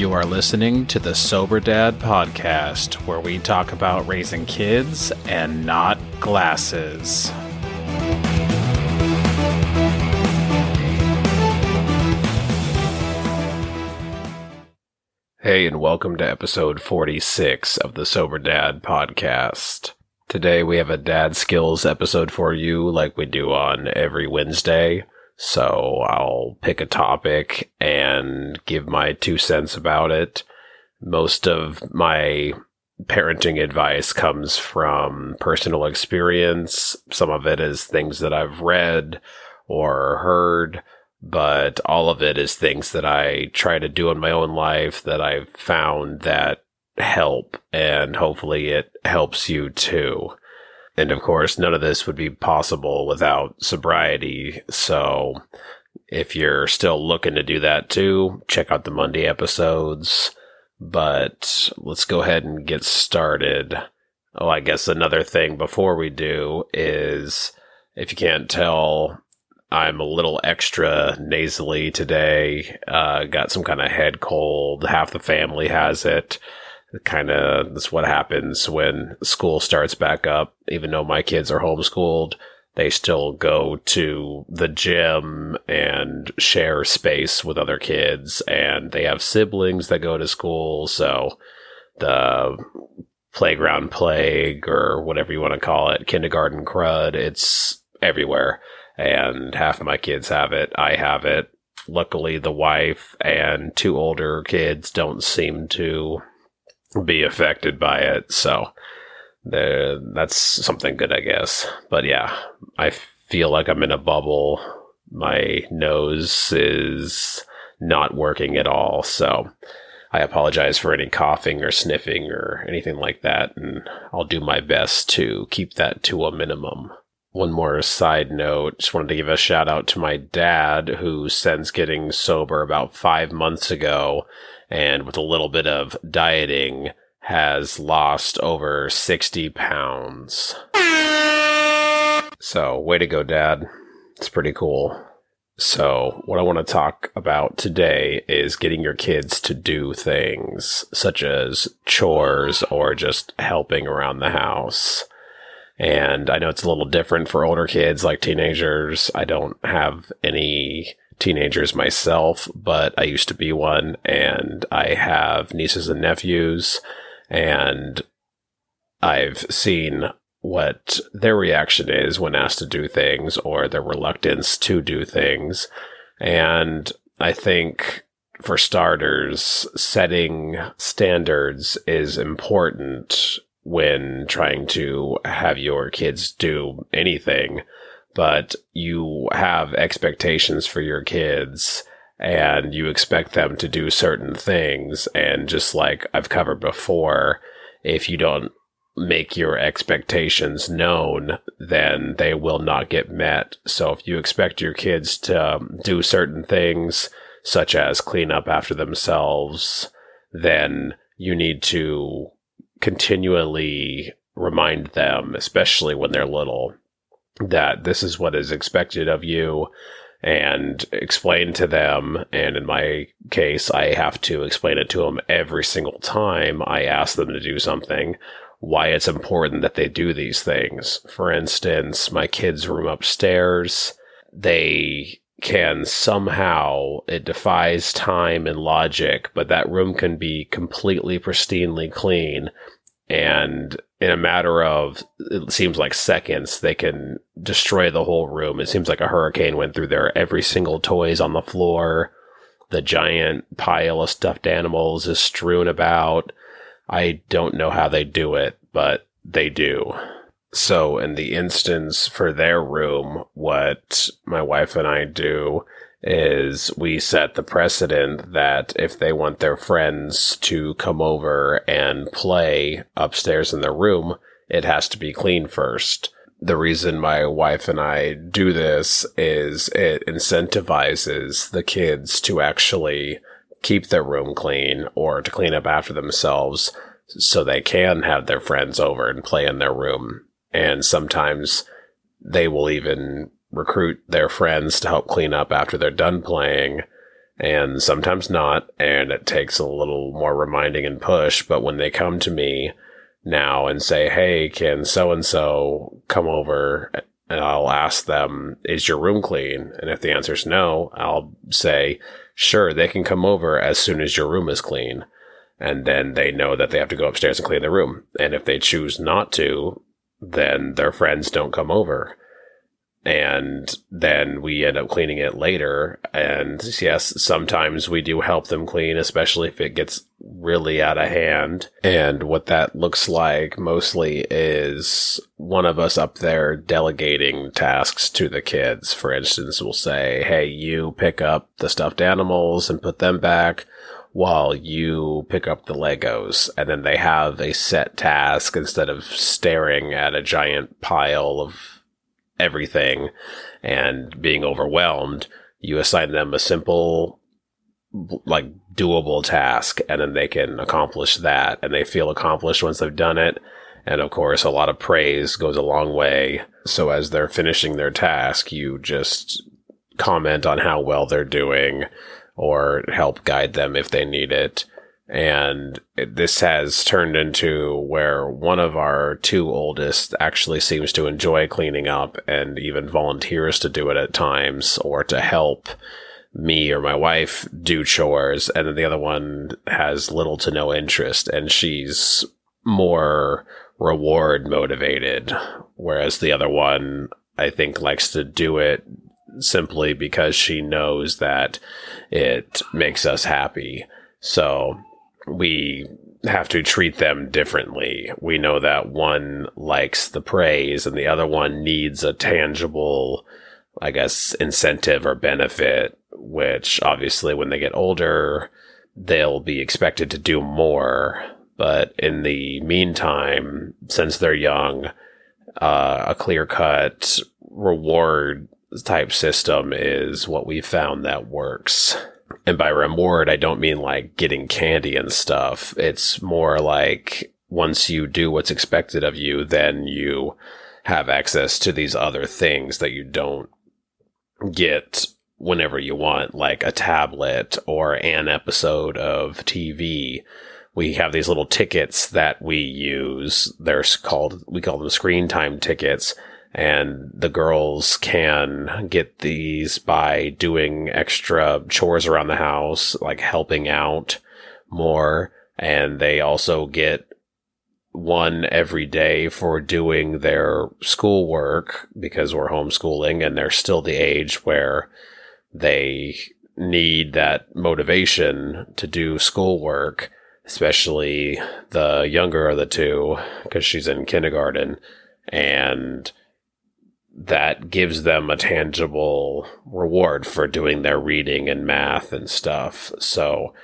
You are listening to the Sober Dad podcast, where we talk about raising kids and not glasses. Hey, and welcome to episode 46 of the Sober Dad podcast. Today we have a dad skills episode for you, like we do on every Wednesday. So I'll pick a topic and give my two cents about it. Most of my parenting advice comes from personal experience. Some of it is things that I've read or heard, but all of it is things that I try to do in my own life that I've found that help and hopefully it helps you too. And of course, none of this would be possible without sobriety. So if you're still looking to do that too, check out the Monday episodes. But let's go ahead and get started. Oh, I guess another thing before we do is if you can't tell, I'm a little extra nasally today. Uh, got some kind of head cold. Half the family has it kind of that's what happens when school starts back up. Even though my kids are homeschooled, they still go to the gym and share space with other kids, and they have siblings that go to school. So the playground plague or whatever you want to call it, kindergarten crud, it's everywhere. And half of my kids have it. I have it. Luckily, the wife and two older kids don't seem to be affected by it. So the, that's something good, I guess. But yeah, I feel like I'm in a bubble. My nose is not working at all. So I apologize for any coughing or sniffing or anything like that. And I'll do my best to keep that to a minimum. One more side note, just wanted to give a shout out to my dad who since getting sober about five months ago and with a little bit of dieting has lost over 60 pounds. So, way to go, Dad. It's pretty cool. So, what I want to talk about today is getting your kids to do things such as chores or just helping around the house. And I know it's a little different for older kids like teenagers. I don't have any teenagers myself, but I used to be one and I have nieces and nephews and I've seen what their reaction is when asked to do things or their reluctance to do things. And I think for starters, setting standards is important when trying to have your kids do anything but you have expectations for your kids and you expect them to do certain things. And just like I've covered before, if you don't make your expectations known, then they will not get met. So if you expect your kids to um, do certain things, such as clean up after themselves, then you need to continually remind them, especially when they're little, that this is what is expected of you and explain to them. And in my case, I have to explain it to them every single time I ask them to do something, why it's important that they do these things. For instance, my kids' room upstairs, they can somehow, it defies time and logic, but that room can be completely pristinely clean. And in a matter of it seems like seconds they can destroy the whole room. It seems like a hurricane went through there. Every single toys on the floor the giant pile of stuffed animals is strewn about. I don't know how they do it but they do so in the instance for their room what my wife and i do is we set the precedent that if they want their friends to come over and play upstairs in their room, it has to be clean first. The reason my wife and I do this is it incentivizes the kids to actually keep their room clean or to clean up after themselves so they can have their friends over and play in their room. And sometimes they will even recruit their friends to help clean up after they're done playing. and sometimes not. And it takes a little more reminding and push. But when they come to me now and say, Hey, can so and so come over? And I'll ask them, Is your room clean? And if the answer is no, I'll say, Sure, they can come over as soon as your room is clean. And then they know that they have to go upstairs and clean their room. And if they choose not to, then their friends don't come over and then we end up cleaning it later. And yes, sometimes we do help them clean, especially if it gets really out of hand. And what that looks like mostly is one of us up there delegating tasks to the kids. For instance, we'll say, Hey, you pick up the stuffed animals and put them back while you pick up the Legos. And then they have a set task instead of staring at a giant pile of everything and being overwhelmed, you assign them a simple, like doable task, and then they can accomplish that, and they feel accomplished once they've done it. And of course, a lot of praise goes a long way. So as they're finishing their task, you just comment on how well they're doing or help guide them if they need it. And this has turned into where one of our two oldest actually seems to enjoy cleaning up and even volunteers to do it at times or to help me or my wife do chores. And then the other one has little to no interest and she's more reward motivated. Whereas the other one, I think, likes to do it simply because she knows that it makes us happy. So we have to treat them differently. We know that one likes the praise and the other one needs a tangible, I guess, incentive or benefit, which obviously when they get older, they'll be expected to do more. But in the meantime, since they're young, uh, a clear cut reward type system is what we found that works and by reward, I don't mean like getting candy and stuff. It's more like once you do what's expected of you, then you have access to these other things that you don't get whenever you want, like a tablet or an episode of TV. We have these little tickets that we use. They're called, we call them screen time tickets and the girls can get these by doing extra chores around the house, like helping out more. And they also get one every day for doing their schoolwork because we're homeschooling and they're still the age where they need that motivation to do schoolwork, especially the younger of the two because she's in kindergarten. And that gives them a tangible reward for doing their reading and math and stuff. So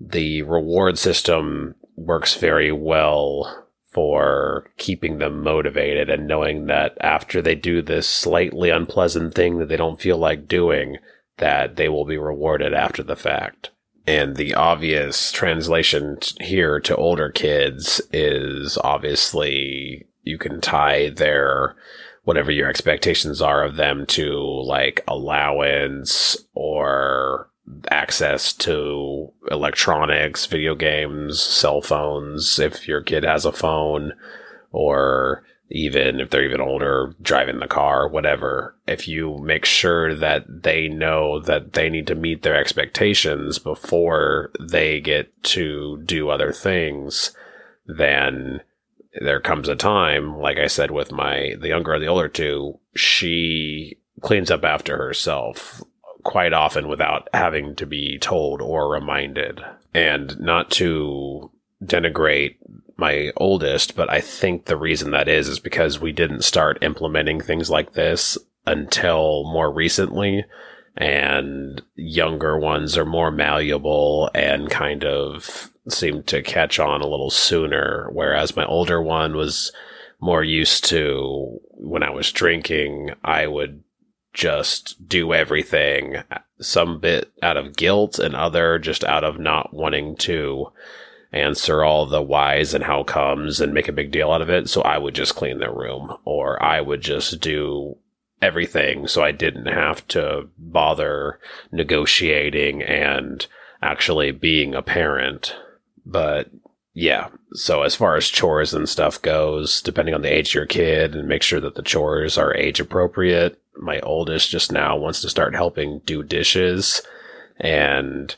the reward system works very well for keeping them motivated and knowing that after they do this slightly unpleasant thing that they don't feel like doing, that they will be rewarded after the fact. And the obvious translation here to older kids is obviously you can tie their whatever your expectations are of them to like allowance or access to electronics, video games, cell phones, if your kid has a phone, or even if they're even older, driving the car, whatever. If you make sure that they know that they need to meet their expectations before they get to do other things, then there comes a time, like I said with my the younger or the older two, she cleans up after herself quite often without having to be told or reminded. And not to denigrate my oldest, but I think the reason that is is because we didn't start implementing things like this until more recently and younger ones are more malleable and kind of seemed to catch on a little sooner, whereas my older one was more used to when I was drinking, I would just do everything, uh, some bit out of guilt and other just out of not wanting to answer all the whys and how comes and make a big deal out of it. So I would just clean their room or I would just do everything. So I didn't have to bother negotiating and actually being a parent. But yeah, so as far as chores and stuff goes, depending on the age of your kid and make sure that the chores are age appropriate. My oldest just now wants to start helping do dishes and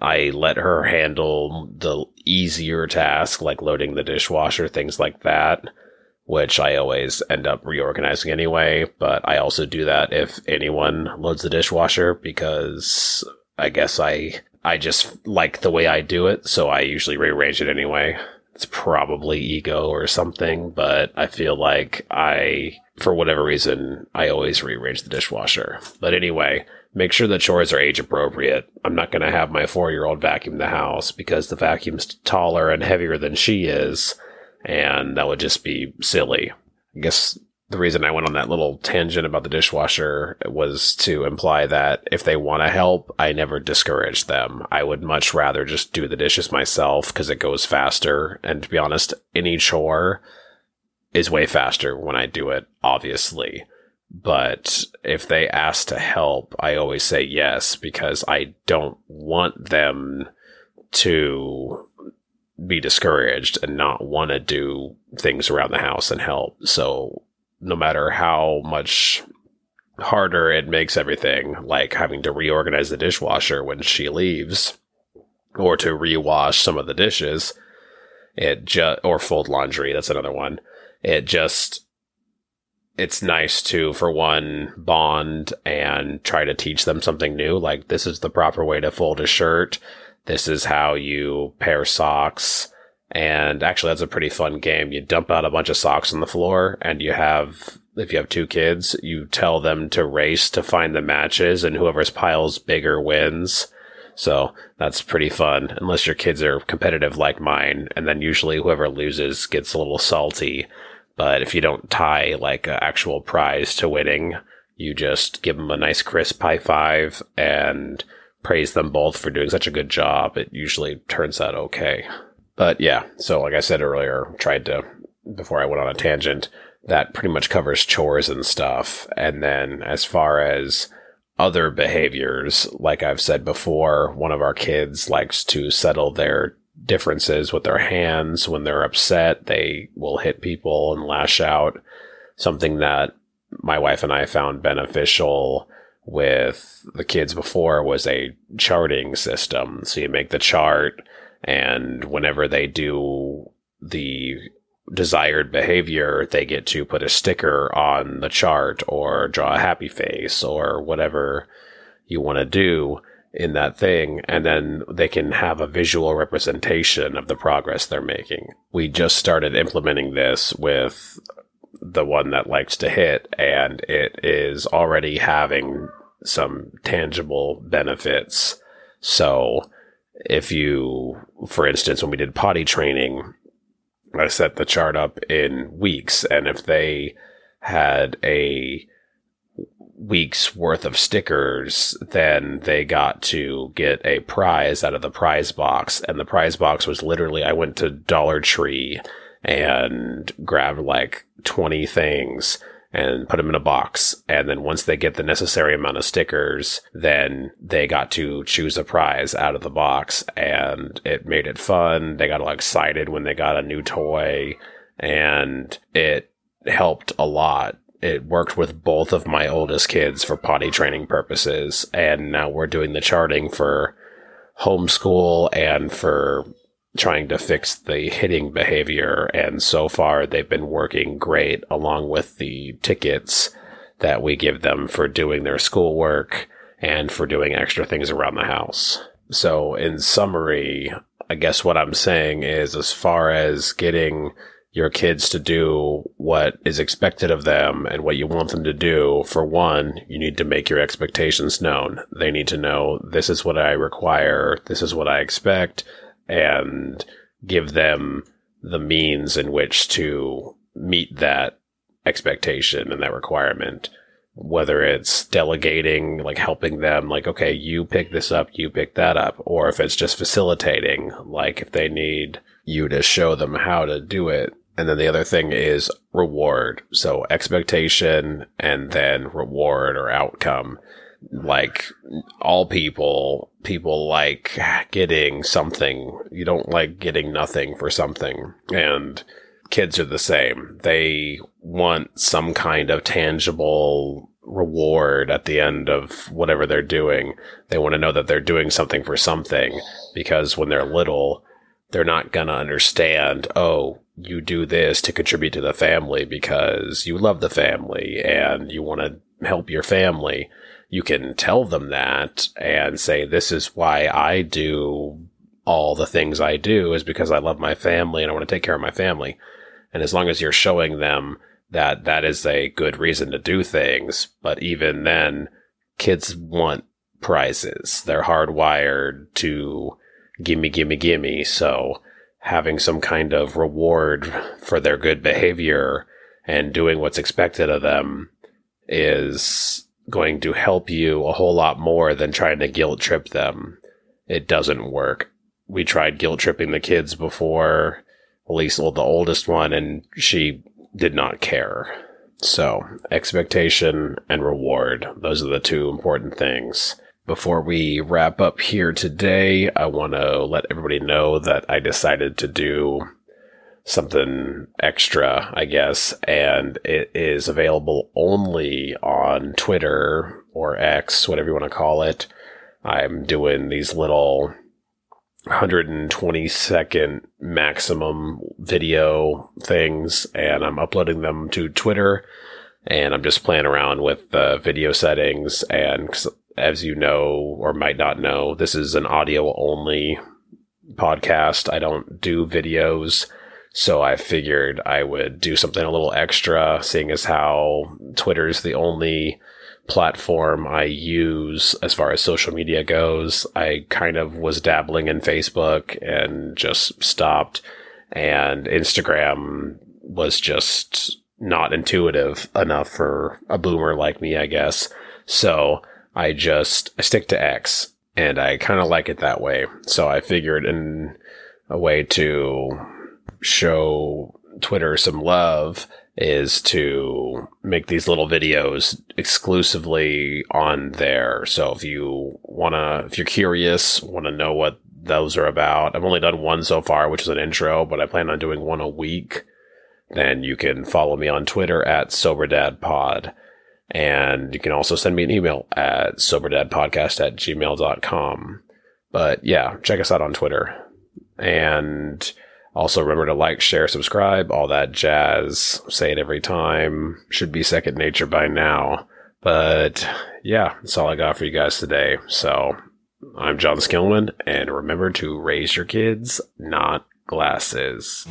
I let her handle the easier task like loading the dishwasher, things like that, which I always end up reorganizing anyway. But I also do that if anyone loads the dishwasher because I guess I I just like the way I do it, so I usually rearrange it anyway. It's probably ego or something, but I feel like I, for whatever reason, I always rearrange the dishwasher. But anyway, make sure the chores are age appropriate. I'm not going to have my four year old vacuum the house because the vacuum's taller and heavier than she is, and that would just be silly. I guess the reason I went on that little tangent about the dishwasher was to imply that if they want to help, I never discourage them. I would much rather just do the dishes myself because it goes faster. And to be honest, any chore is way faster when I do it, obviously. But if they ask to help, I always say yes because I don't want them to be discouraged and not want to do things around the house and help. So no matter how much harder it makes everything, like having to reorganize the dishwasher when she leaves or to rewash some of the dishes, it just, or fold laundry. That's another one. It just, it's nice to, for one, bond and try to teach them something new. Like, this is the proper way to fold a shirt. This is how you pair socks. And actually, that's a pretty fun game. You dump out a bunch of socks on the floor, and you have, if you have two kids, you tell them to race to find the matches, and whoever's piles bigger wins. So that's pretty fun, unless your kids are competitive like mine. And then usually whoever loses gets a little salty but if you don't tie like an actual prize to winning, you just give them a nice crisp high five and praise them both for doing such a good job. It usually turns out okay. But yeah, so like I said earlier, tried to, before I went on a tangent, that pretty much covers chores and stuff. And then as far as other behaviors, like I've said before, one of our kids likes to settle their differences with their hands. When they're upset, they will hit people and lash out. Something that my wife and I found beneficial with the kids before was a charting system. So you make the chart, and whenever they do the desired behavior, they get to put a sticker on the chart or draw a happy face or whatever you want to do in that thing and then they can have a visual representation of the progress they're making. We just started implementing this with the one that likes to hit and it is already having some tangible benefits. So if you, for instance, when we did potty training, I set the chart up in weeks and if they had a week's worth of stickers, then they got to get a prize out of the prize box. And the prize box was literally, I went to Dollar Tree and grabbed like 20 things and put them in a box. And then once they get the necessary amount of stickers, then they got to choose a prize out of the box and it made it fun. They got all excited when they got a new toy and it helped a lot it worked with both of my oldest kids for potty training purposes. And now we're doing the charting for homeschool and for trying to fix the hitting behavior. And so far, they've been working great along with the tickets that we give them for doing their schoolwork and for doing extra things around the house. So, in summary, I guess what I'm saying is as far as getting your kids to do what is expected of them and what you want them to do, for one, you need to make your expectations known. They need to know this is what I require, this is what I expect, and give them the means in which to meet that expectation and that requirement. Whether it's delegating, like helping them, like, okay, you pick this up, you pick that up, or if it's just facilitating, like if they need you to show them how to do it, And then the other thing is reward. So expectation and then reward or outcome. Like all people, people like getting something. You don't like getting nothing for something. And kids are the same. They want some kind of tangible reward at the end of whatever they're doing. They want to know that they're doing something for something because when they're little, they're not going to understand, oh, you do this to contribute to the family because you love the family and you want to help your family. You can tell them that and say, this is why I do all the things I do is because I love my family and I want to take care of my family. And as long as you're showing them that that is a good reason to do things, but even then, kids want prizes. They're hardwired to gimme, gimme, gimme. So having some kind of reward for their good behavior and doing what's expected of them is going to help you a whole lot more than trying to guilt trip them. It doesn't work. We tried guilt tripping the kids before, at least well, the oldest one, and she did not care. So, expectation and reward, those are the two important things. Before we wrap up here today, I want to let everybody know that I decided to do something extra, I guess, and it is available only on Twitter or X, whatever you want to call it. I'm doing these little 120 second maximum video things and I'm uploading them to Twitter and I'm just playing around with the video settings and as you know or might not know, this is an audio only podcast. I don't do videos. So I figured I would do something a little extra, seeing as how Twitter is the only platform I use as far as social media goes. I kind of was dabbling in Facebook and just stopped. And Instagram was just not intuitive enough for a boomer like me, I guess. So I just I stick to X and I kind of like it that way. So I figured in a way to show Twitter some love is to make these little videos exclusively on there. So if you want to, if you're curious, want to know what those are about, I've only done one so far, which is an intro, but I plan on doing one a week. Then you can follow me on Twitter at SoberDadPod. And you can also send me an email at soberdadpodcast at gmail.com. But yeah, check us out on Twitter. And also remember to like, share, subscribe, all that jazz. Say it every time. Should be second nature by now. But yeah, that's all I got for you guys today. So I'm Jon Skillman, and remember to raise your kids, not glasses.